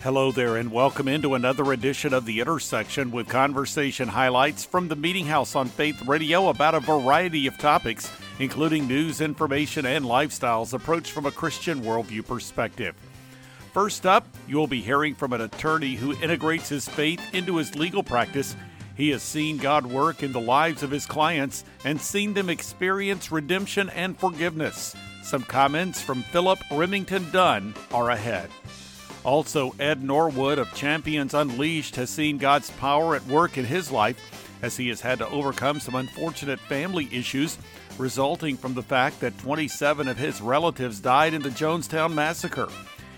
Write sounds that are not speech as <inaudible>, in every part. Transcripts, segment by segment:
Hello there, and welcome into another edition of The Intersection with conversation highlights from the Meeting House on Faith Radio about a variety of topics, including news, information, and lifestyles approached from a Christian worldview perspective. First up, you'll be hearing from an attorney who integrates his faith into his legal practice. He has seen God work in the lives of his clients and seen them experience redemption and forgiveness. Some comments from Philip Remington Dunn are ahead. Also, Ed Norwood of Champions Unleashed has seen God's power at work in his life as he has had to overcome some unfortunate family issues resulting from the fact that 27 of his relatives died in the Jonestown Massacre.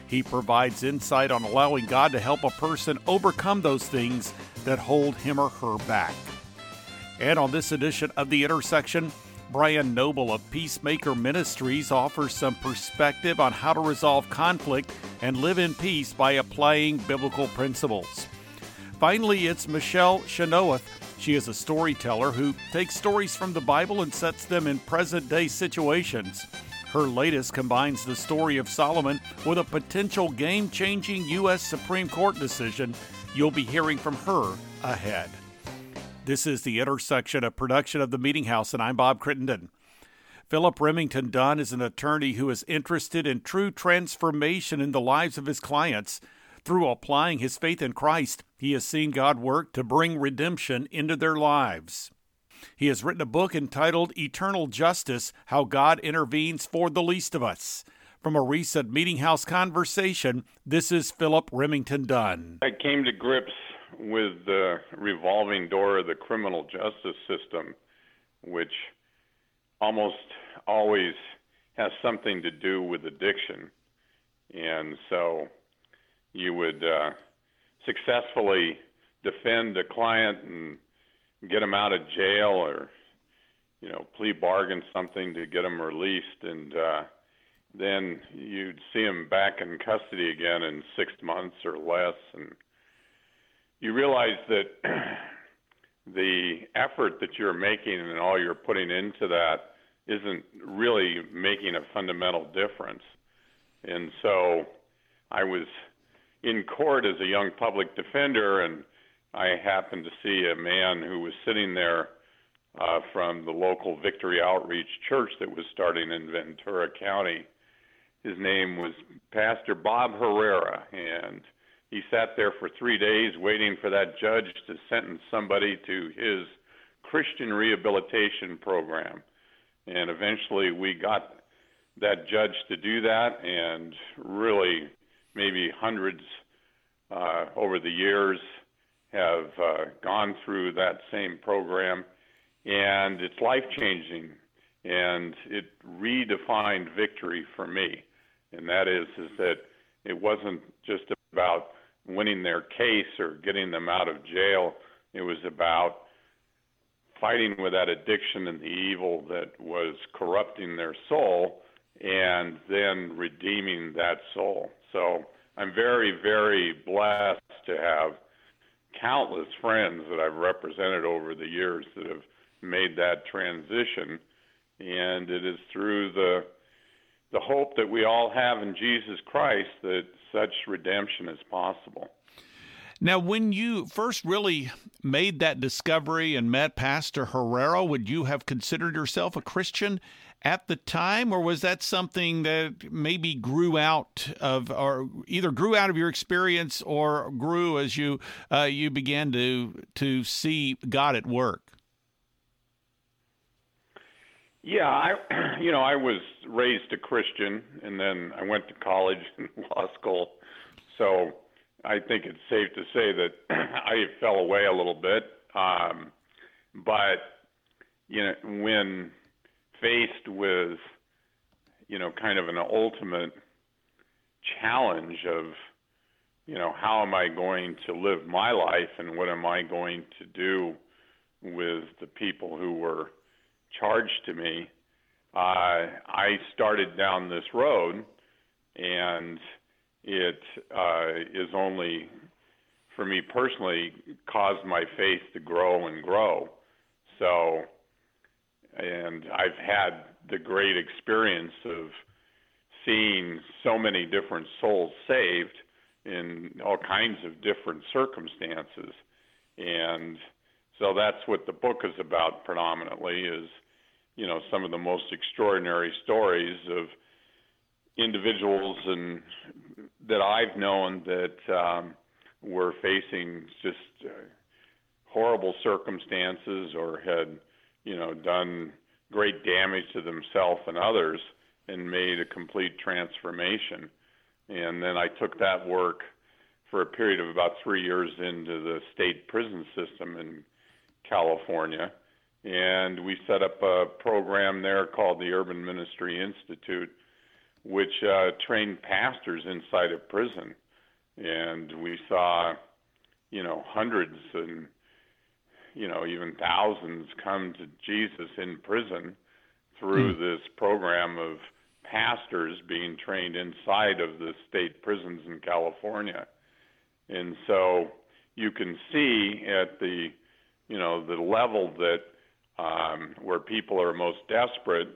He provides insight on allowing God to help a person overcome those things that hold him or her back. And on this edition of The Intersection, Brian Noble of Peacemaker Ministries offers some perspective on how to resolve conflict and live in peace by applying biblical principles. Finally, it's Michelle Chynoweth. She is a storyteller who takes stories from the Bible and sets them in present day situations. Her latest combines the story of Solomon with a potential game changing U.S. Supreme Court decision. You'll be hearing from her ahead. This is the intersection of production of the Meeting House, and I'm Bob Crittenden. Philip Remington Dunn is an attorney who is interested in true transformation in the lives of his clients. Through applying his faith in Christ, he has seen God work to bring redemption into their lives. He has written a book entitled Eternal Justice How God Intervenes for the Least of Us. From a recent Meeting House conversation, this is Philip Remington Dunn. I came to grips with the revolving door of the criminal justice system, which almost always has something to do with addiction. And so you would uh, successfully defend a client and get them out of jail or, you know, plea bargain something to get them released. And uh, then you'd see them back in custody again in six months or less. And you realize that <clears throat> the effort that you're making and all you're putting into that isn't really making a fundamental difference. And so I was in court as a young public defender, and I happened to see a man who was sitting there uh, from the local Victory Outreach Church that was starting in Ventura County. His name was Pastor Bob Herrera, and he sat there for three days waiting for that judge to sentence somebody to his Christian rehabilitation program. And eventually we got that judge to do that, and really maybe hundreds uh, over the years have uh, gone through that same program, and it's life changing, and it redefined victory for me, and that is is that it wasn't just about winning their case or getting them out of jail. It was about fighting with that addiction and the evil that was corrupting their soul and then redeeming that soul. So I'm very, very blessed to have countless friends that I've represented over the years that have made that transition. And it is through the the hope that we all have in Jesus Christ that such redemption is possible. Now, when you first really made that discovery and met Pastor Herrera, would you have considered yourself a Christian at the time, or was that something that maybe grew out of, or either grew out of your experience, or grew as you uh, you began to to see God at work? Yeah, I <clears throat> you know I was raised a Christian, and then I went to college <laughs> and law school, so I think it's safe to say that <clears throat> I fell away a little bit. Um, but you know, when faced with you know kind of an ultimate challenge of you know how am I going to live my life and what am I going to do with the people who were charged to me, uh, I started down this road and it uh, is only, for me personally, caused my faith to grow and grow. So, and I've had the great experience of seeing so many different souls saved in all kinds of different circumstances. And so that's what the book is about predominantly is, you know, some of the most extraordinary stories of individuals and that I've known that um, were facing just uh, horrible circumstances or had, you know, done great damage to themselves and others and made a complete transformation. And then I took that work for a period of about three years into the state prison system in California. And we set up a program there called the Urban Ministry Institute, which uh, trained pastors inside of prison. And we saw, you know, hundreds and, you know, even thousands come to Jesus in prison through mm. this program of pastors being trained inside of the state prisons in California. And so you can see at the, you know, the level that um, where people are most desperate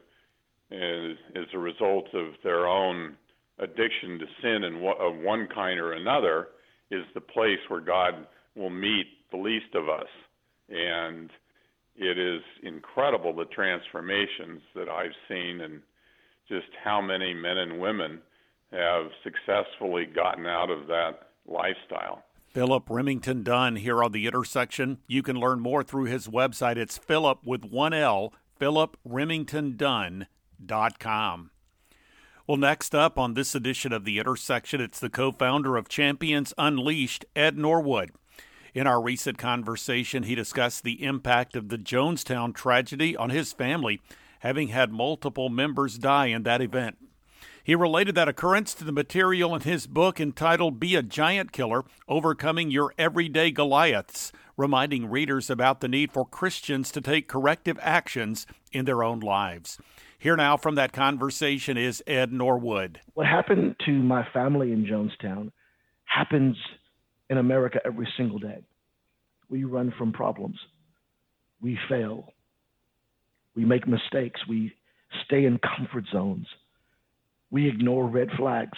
is, as a result of their own addiction to sin in one, of one kind or another is the place where God will meet the least of us. And it is incredible the transformations that I've seen and just how many men and women have successfully gotten out of that lifestyle. Philip Remington Dunn here on the intersection. You can learn more through his website. It's Philip with one L, PhilipRemingtonDunn.com. Well, next up on this edition of The Intersection, it's the co founder of Champions Unleashed, Ed Norwood. In our recent conversation, he discussed the impact of the Jonestown tragedy on his family, having had multiple members die in that event. He related that occurrence to the material in his book entitled Be a Giant Killer Overcoming Your Everyday Goliaths, reminding readers about the need for Christians to take corrective actions in their own lives. Here now from that conversation is Ed Norwood. What happened to my family in Jonestown happens in America every single day. We run from problems. We fail. We make mistakes. We stay in comfort zones. We ignore red flags.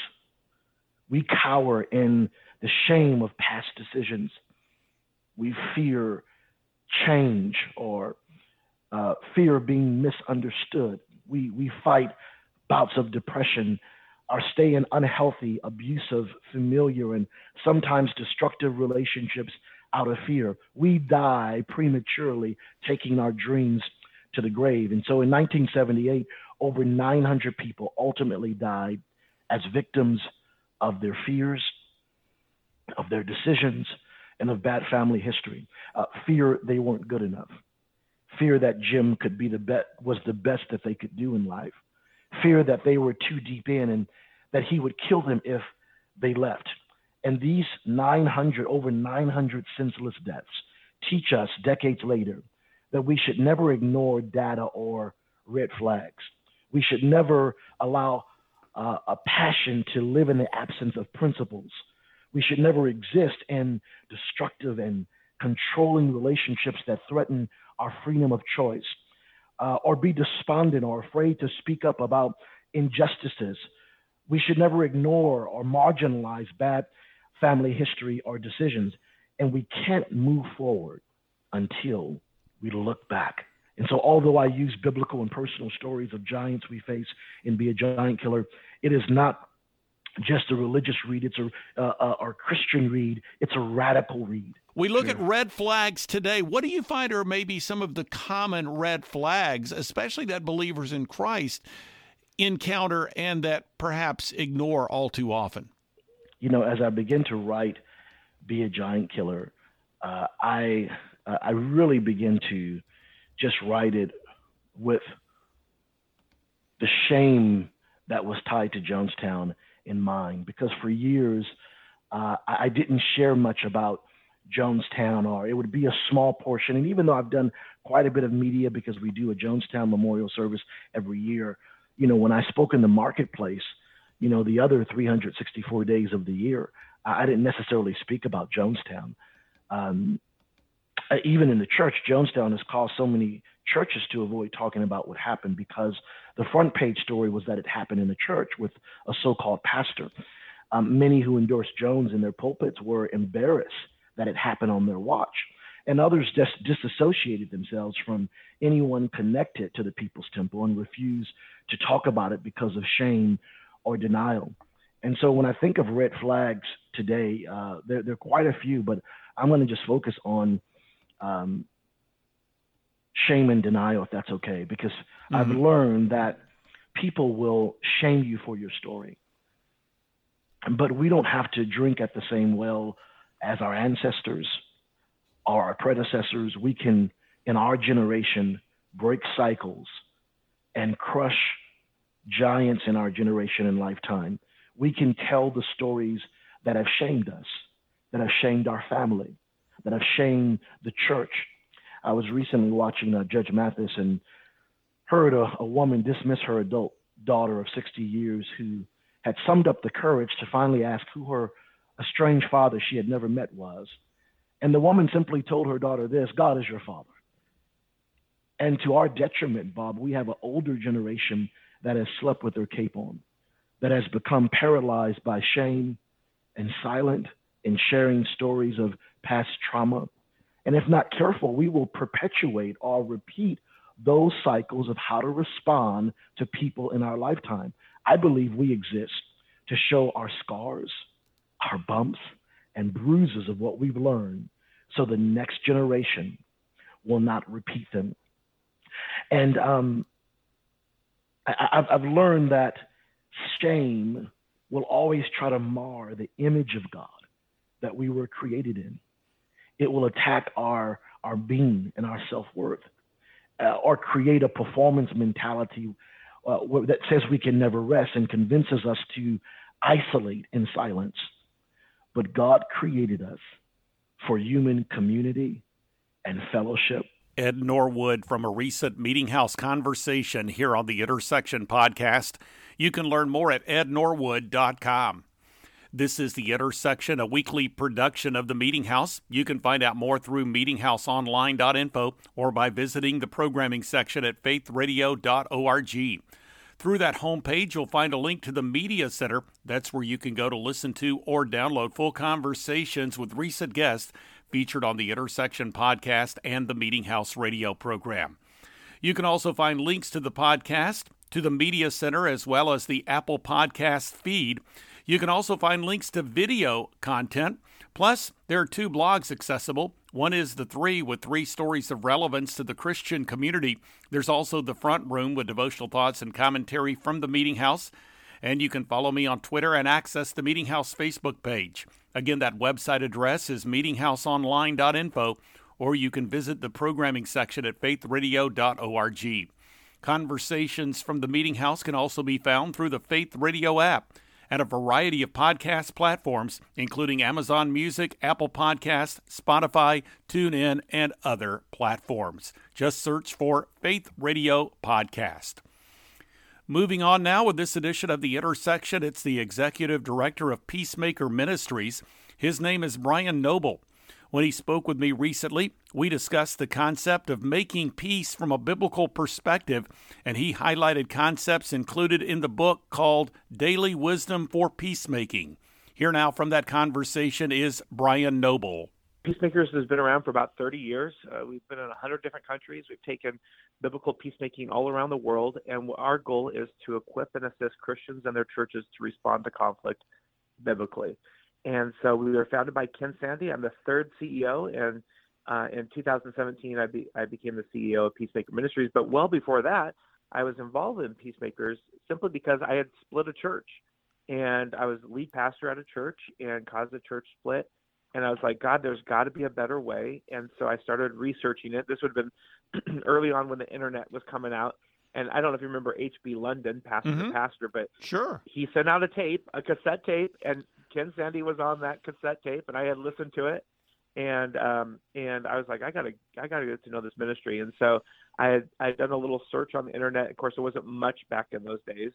We cower in the shame of past decisions. We fear change or uh, fear being misunderstood we, we fight bouts of depression, or stay in unhealthy, abusive, familiar, and sometimes destructive relationships out of fear. We die prematurely, taking our dreams to the grave. And so in 1978, over 900 people ultimately died as victims of their fears, of their decisions, and of bad family history. Uh, fear they weren't good enough fear that Jim could be the bet was the best that they could do in life, fear that they were too deep in and that he would kill them if they left. And these 900, over 900 senseless deaths teach us decades later that we should never ignore data or red flags. We should never allow uh, a passion to live in the absence of principles. We should never exist in destructive and controlling relationships that threaten our freedom of choice, uh, or be despondent or afraid to speak up about injustices. We should never ignore or marginalize bad family history or decisions, and we can't move forward until we look back. And so, although I use biblical and personal stories of giants we face and Be a Giant Killer, it is not just a religious read, it's a uh, uh, or Christian read, it's a radical read. We look at red flags today. What do you find are maybe some of the common red flags, especially that believers in Christ encounter and that perhaps ignore all too often? You know, as I begin to write Be a Giant Killer, uh, I uh, I really begin to just write it with the shame that was tied to Jonestown in mind, because for years uh, I didn't share much about Jonestown, or it would be a small portion. And even though I've done quite a bit of media because we do a Jonestown memorial service every year, you know, when I spoke in the marketplace, you know, the other 364 days of the year, I didn't necessarily speak about Jonestown. Um, even in the church, Jonestown has caused so many churches to avoid talking about what happened because the front page story was that it happened in the church with a so called pastor. Um, many who endorsed Jones in their pulpits were embarrassed that it happened on their watch. And others just disassociated themselves from anyone connected to the People's Temple and refused to talk about it because of shame or denial. And so when I think of red flags today, uh, there, there, are quite a few, but I'm going to just focus on um, shame and denial, if that's okay, because mm-hmm. I've learned that people will shame you for your story. But we don't have to drink at the same well as our ancestors or our predecessors. We can, in our generation, break cycles and crush giants in our generation and lifetime. We can tell the stories that have shamed us, that have shamed our family, that have shamed the church. I was recently watching uh, Judge Mathis and heard a, a woman dismiss her adult daughter of 60 years who had summed up the courage to finally ask who her estranged father she had never met was. And the woman simply told her daughter this God is your father. And to our detriment, Bob, we have an older generation that has slept with their cape on, that has become paralyzed by shame and silent in sharing stories of past trauma. And if not careful, we will perpetuate or repeat those cycles of how to respond to people in our lifetime. I believe we exist to show our scars, our bumps, and bruises of what we've learned so the next generation will not repeat them. And um, I, have learned that shame will always try to mar the image of God that we were created in. It will attack our, our being and our self worth uh, or create a performance mentality uh, that says we can never rest and convinces us to isolate in silence. But God created us for human community and fellowship. Ed Norwood from a recent Meeting House conversation here on the Intersection podcast. You can learn more at ednorwood.com. This is The Intersection, a weekly production of the Meeting House. You can find out more through meetinghouseonline.info or by visiting the programming section at faithradio.org. Through that homepage, you'll find a link to the Media Center. That's where you can go to listen to or download full conversations with recent guests featured on the Intersection podcast and the Meeting House radio program. You can also find links to the podcast, to the Media Center, as well as the Apple Podcast feed. You can also find links to video content. Plus, there are two blogs accessible. One is the three with three stories of relevance to the Christian community. There's also the front room with devotional thoughts and commentary from the Meeting House. And you can follow me on Twitter and access the Meeting House Facebook page. Again, that website address is meetinghouseonline.info, or you can visit the programming section at faithradio.org. Conversations from the Meeting House can also be found through the Faith Radio app and a variety of podcast platforms, including Amazon Music, Apple Podcast, Spotify, TuneIn, and other platforms. Just search for Faith Radio Podcast. Moving on now with this edition of The Intersection, it's the Executive Director of Peacemaker Ministries. His name is Brian Noble. When he spoke with me recently, we discussed the concept of making peace from a biblical perspective, and he highlighted concepts included in the book called Daily Wisdom for Peacemaking. Here now from that conversation is Brian Noble. Peacemakers has been around for about 30 years. Uh, we've been in 100 different countries. We've taken biblical peacemaking all around the world, and our goal is to equip and assist Christians and their churches to respond to conflict biblically. And so we were founded by Ken Sande. I'm the third CEO, and uh, in 2017, I, be, I became the CEO of Peacemaker Ministries. But well before that, I was involved in Peacemakers simply because I had split a church, and I was lead pastor at a church and caused a church split. And I was like, God, there's got to be a better way. And so I started researching it. This would have been <clears throat> early on when the internet was coming out and I don't know if you remember H.B. London, pastor mm-hmm. to pastor, but sure, he sent out a tape, a cassette tape, and Ken Sande was on that cassette tape, and I had listened to it, and um, and I was like, I gotta, I gotta get to know this ministry, and so I had I had done a little search on the internet. Of course, there wasn't much back in those days,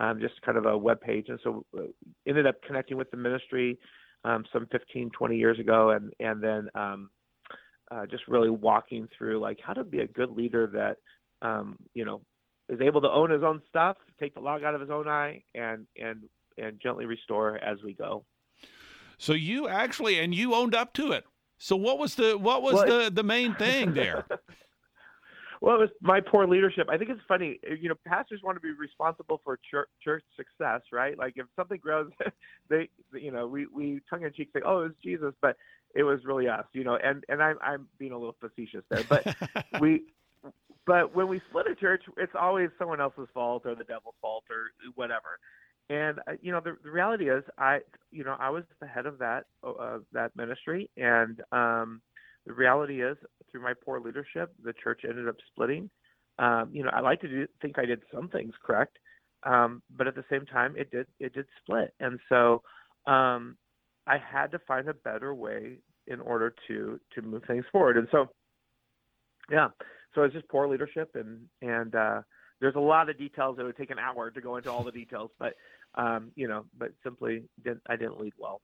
um, just kind of a web page, and so uh, ended up connecting with the ministry um, some 15, 20 years ago, and and then um, uh, just really walking through like how to be a good leader that um, you know is able to own his own stuff, take the log out of his own eye, and and and gently restore as we go. So you actually and you owned up to it. So what was the what was well, the the main thing there? <laughs> well, it was my poor leadership. I think it's funny. You know, pastors want to be responsible for church, church success, right? Like if something grows, <laughs> they, you know, we we tongue in cheek say, "Oh, it's Jesus," but it was really us, you know. And and I'm I'm being a little facetious there, but <laughs> we. But when we split a church, it's always someone else's fault or the devil's fault or whatever. And uh, you know, the, the reality is, I you know, I was the head of that uh, that ministry, and um, the reality is, through my poor leadership, the church ended up splitting. Um, you know, I like to do, think I did some things correct, um, but at the same time, it did it did split, and so um, I had to find a better way in order to to move things forward. And so, yeah, so it's just poor leadership, and and uh, there's a lot of details that would take an hour to go into all the details, but um, you know, but simply didn't, I didn't lead well.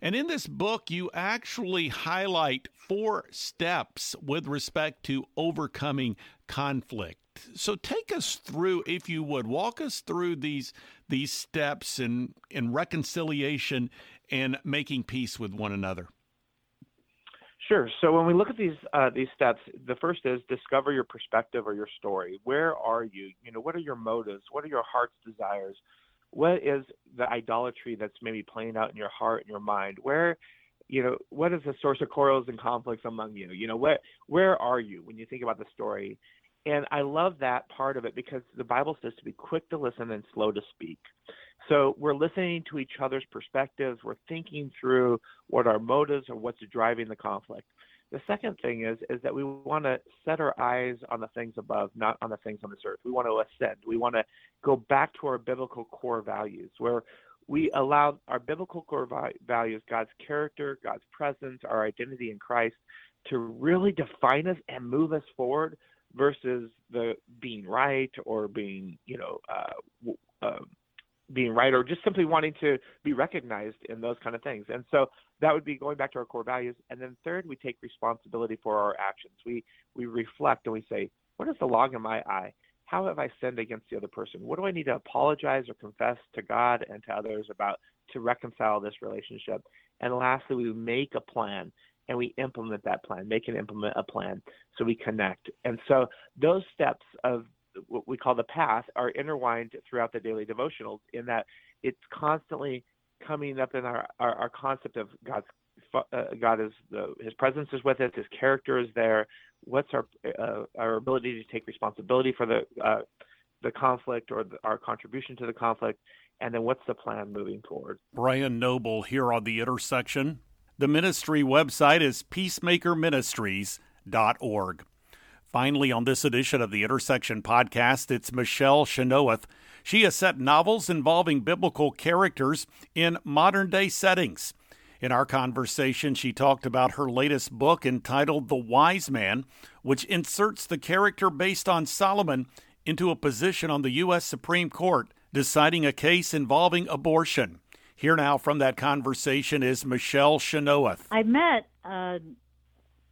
And in this book, you actually highlight four steps with respect to overcoming conflict. So take us through, if you would, walk us through these these steps in in reconciliation and making peace with one another. Sure. So when we look at these uh, these steps, the first is discover your perspective or your story. Where are you? You know, what are your motives? What are your heart's desires? What is the idolatry that's maybe playing out in your heart and your mind? Where, you know, what is the source of quarrels and conflicts among you? You know, where where are you when you think about the story? And I love that part of it because the Bible says to be quick to listen and slow to speak. So we're listening to each other's perspectives. We're thinking through what our motives or what's driving the conflict. The second thing is is that we want to set our eyes on the things above, not on the things on this earth. We want to ascend. We want to go back to our biblical core values, where we allow our biblical core values, God's character, God's presence, our identity in Christ, to really define us and move us forward, versus the being right or being, you know, uh, uh, being right or just simply wanting to be recognized in those kind of things. And so that would be going back to our core values. And then third, we take responsibility for our actions. We we reflect and we say, what is the log in my eye? How have I sinned against the other person? What do I need to apologize or confess to God and to others about to reconcile this relationship? And lastly, we make a plan and we implement that plan, make and implement a plan so we connect. And so those steps of what we call the path are intertwined throughout the daily devotionals in that it's constantly coming up in our, our, our concept of God's uh, God is the, His presence is with us, His character is there. What's our uh, our ability to take responsibility for the uh, the conflict or the, our contribution to the conflict, and then what's the plan moving forward? Brian Noble here on the intersection. The ministry website is peacemakerministries.org. Finally, on this edition of the Intersection podcast, it's Michelle Chynoweth. She has set novels involving biblical characters in modern day settings. In our conversation, she talked about her latest book entitled The Wise Man, which inserts the character based on Solomon into a position on the U.S. Supreme Court deciding a case involving abortion. Here now from that conversation is Michelle Chynoweth. I met a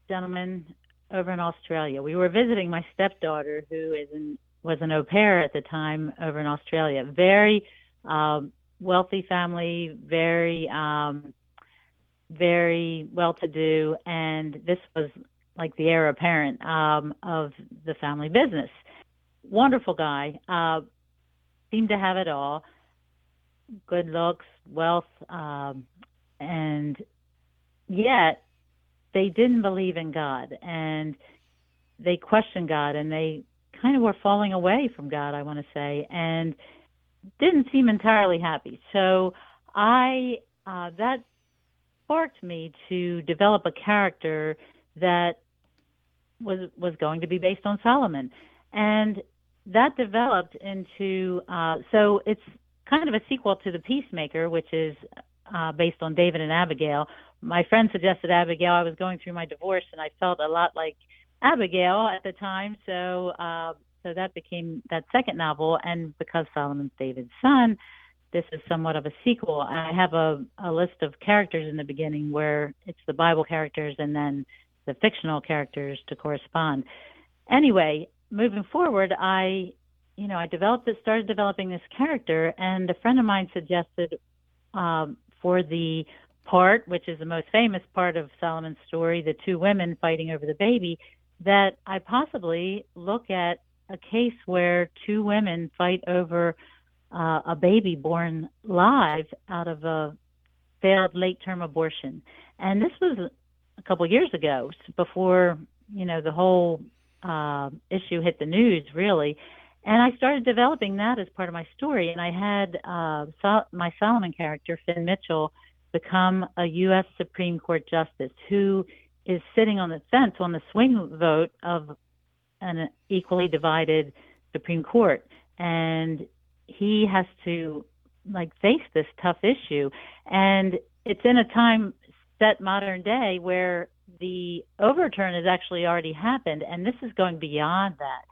gentleman over in Australia. We were visiting my stepdaughter, who is in, was an au pair at the time over in Australia. Very um, wealthy family, very um, very well to do, and this was like the heir apparent um, of the family business. Wonderful guy, uh, seemed to have it all: good looks, wealth, um, and yet they didn't believe in God and they questioned God and they kind of were falling away from God, I want to say, and didn't seem entirely happy. So I uh, that sparked me to develop a character that was was going to be based on Solomon, and that developed into uh, so it's kind of a sequel to the Peacemaker, which is uh, based on David and Abigail, my friend suggested Abigail. I was going through my divorce, and I felt a lot like Abigail at the time. So, uh, so that became that second novel. And because Solomon's David's son, this is somewhat of a sequel. I have a, a list of characters in the beginning where it's the Bible characters and then the fictional characters to correspond. Anyway, moving forward, I you know, I developed it, started developing this character, and a friend of mine suggested um, for the part, which is the most famous part of Solomon's story, the two women fighting over the baby, that I possibly look at a case where two women fight over uh, a baby born live out of a failed late term abortion. And this was a couple years ago, before you know the whole uh, issue hit the news, really. And I started developing that as part of my story. And I had uh, Sol- my Solomon character, Finn Mitchell, become a U.S. Supreme Court justice who is sitting on the fence on the swing vote of an equally divided Supreme Court. And he has to like face this tough issue. And it's in a time set modern day where the overturn has actually already happened. And this is going beyond that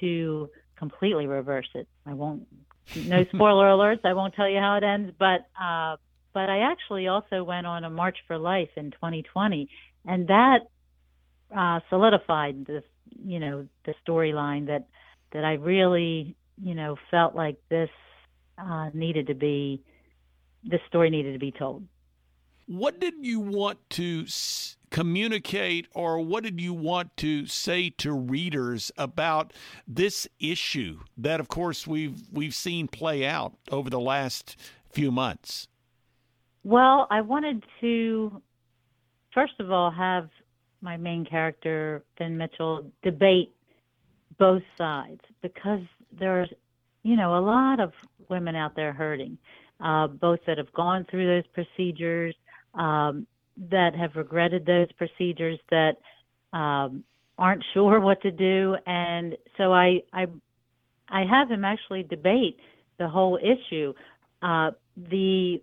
to completely reverse it. I won't, no spoiler <laughs> alerts. I won't tell you how it ends, but, uh, but I actually also went on a March for Life in 2020, and that uh, solidified the, you know, the storyline that that I really, you know, felt like this uh, needed to be, this story needed to be told. What did you want to s- communicate, or what did you want to say to readers about this issue that, of course, we've we've seen play out over the last few months? Well, I wanted to, first of all, have my main character Finn Mitchell debate both sides because there's, you know, a lot of women out there hurting, uh, both that have gone through those procedures. Um, that have regretted those procedures that um, aren't sure what to do, and so I I I have him actually debate the whole issue. Uh, the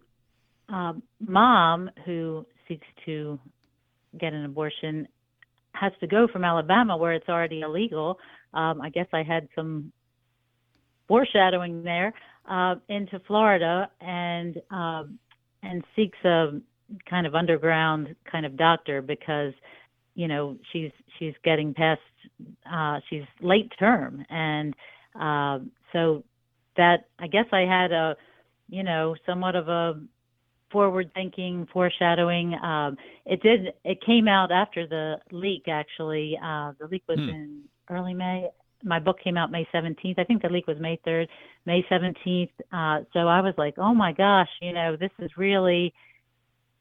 uh, mom who seeks to get an abortion has to go from Alabama, where it's already illegal. Um, I guess I had some foreshadowing there uh, into Florida, and um, and seeks a kind of underground kind of doctor because you know she's she's getting past uh she's late term. And uh so that i guess i had a you know somewhat of a forward thinking foreshadowing. Um it did it came out after the leak actually. Uh the leak was hmm. in early may. My book came out may 17th i think the leak was may 3rd may 17th uh so i was like oh my gosh you know this is really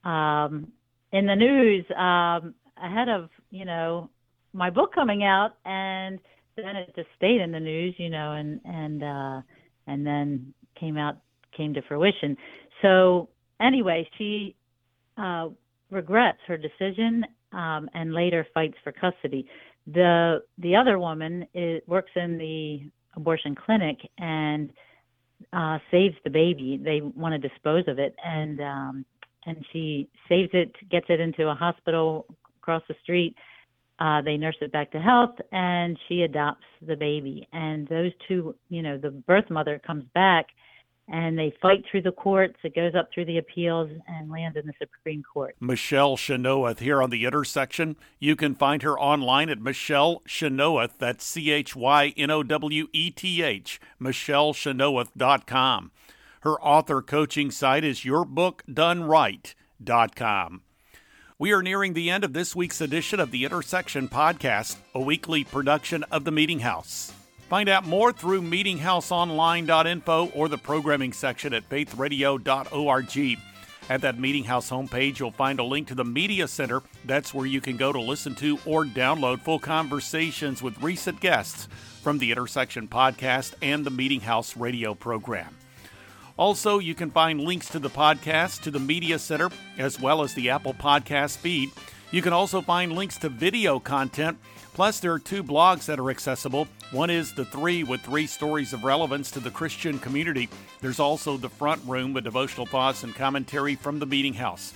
um, in the news um, ahead of you know my book coming out, and then it just stayed in the news, you know, and and uh, and then came out came to fruition. So anyway, she uh, regrets her decision um, and later fights for custody. The the other woman is, works in the abortion clinic and uh, saves the baby. They want to dispose of it, and um, and she saves it, gets it into a hospital across the street. Uh, they nurse it back to health, and she adopts the baby. And those two, you know, the birth mother comes back, and they fight through the courts. It goes up through the appeals and lands in the Supreme Court. Michelle Chynoweth here on the intersection. You can find her online at Michelle Chynoweth. That's C H Y N O W E T H. MichelleChynoweth.com. Her author coaching site is YourBookDoneRight.com. We are nearing the end of this week's edition of the Intersection Podcast, a weekly production of the Meeting House. Find out more through meetinghouseonline.info or the programming section at faithradio.org. At that Meeting House homepage, you'll find a link to the Media Center. That's where you can go to listen to or download full conversations with recent guests from the Intersection Podcast and the Meeting House radio program. Also, you can find links to the podcast, to the Media Center, as well as the Apple Podcast feed. You can also find links to video content. Plus, there are two blogs that are accessible. One is The Three with three stories of relevance to the Christian community. There's also The Front Room with devotional thoughts and commentary from the Meeting House.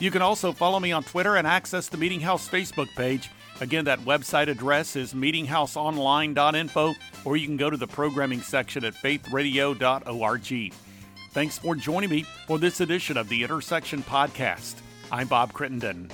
You can also follow me on Twitter and access the Meeting House Facebook page. Again, that website address is meetinghouseonline.info, or you can go to the programming section at faithradio.org. Thanks for joining me for this edition of the Intersection Podcast. I'm Bob Crittenden.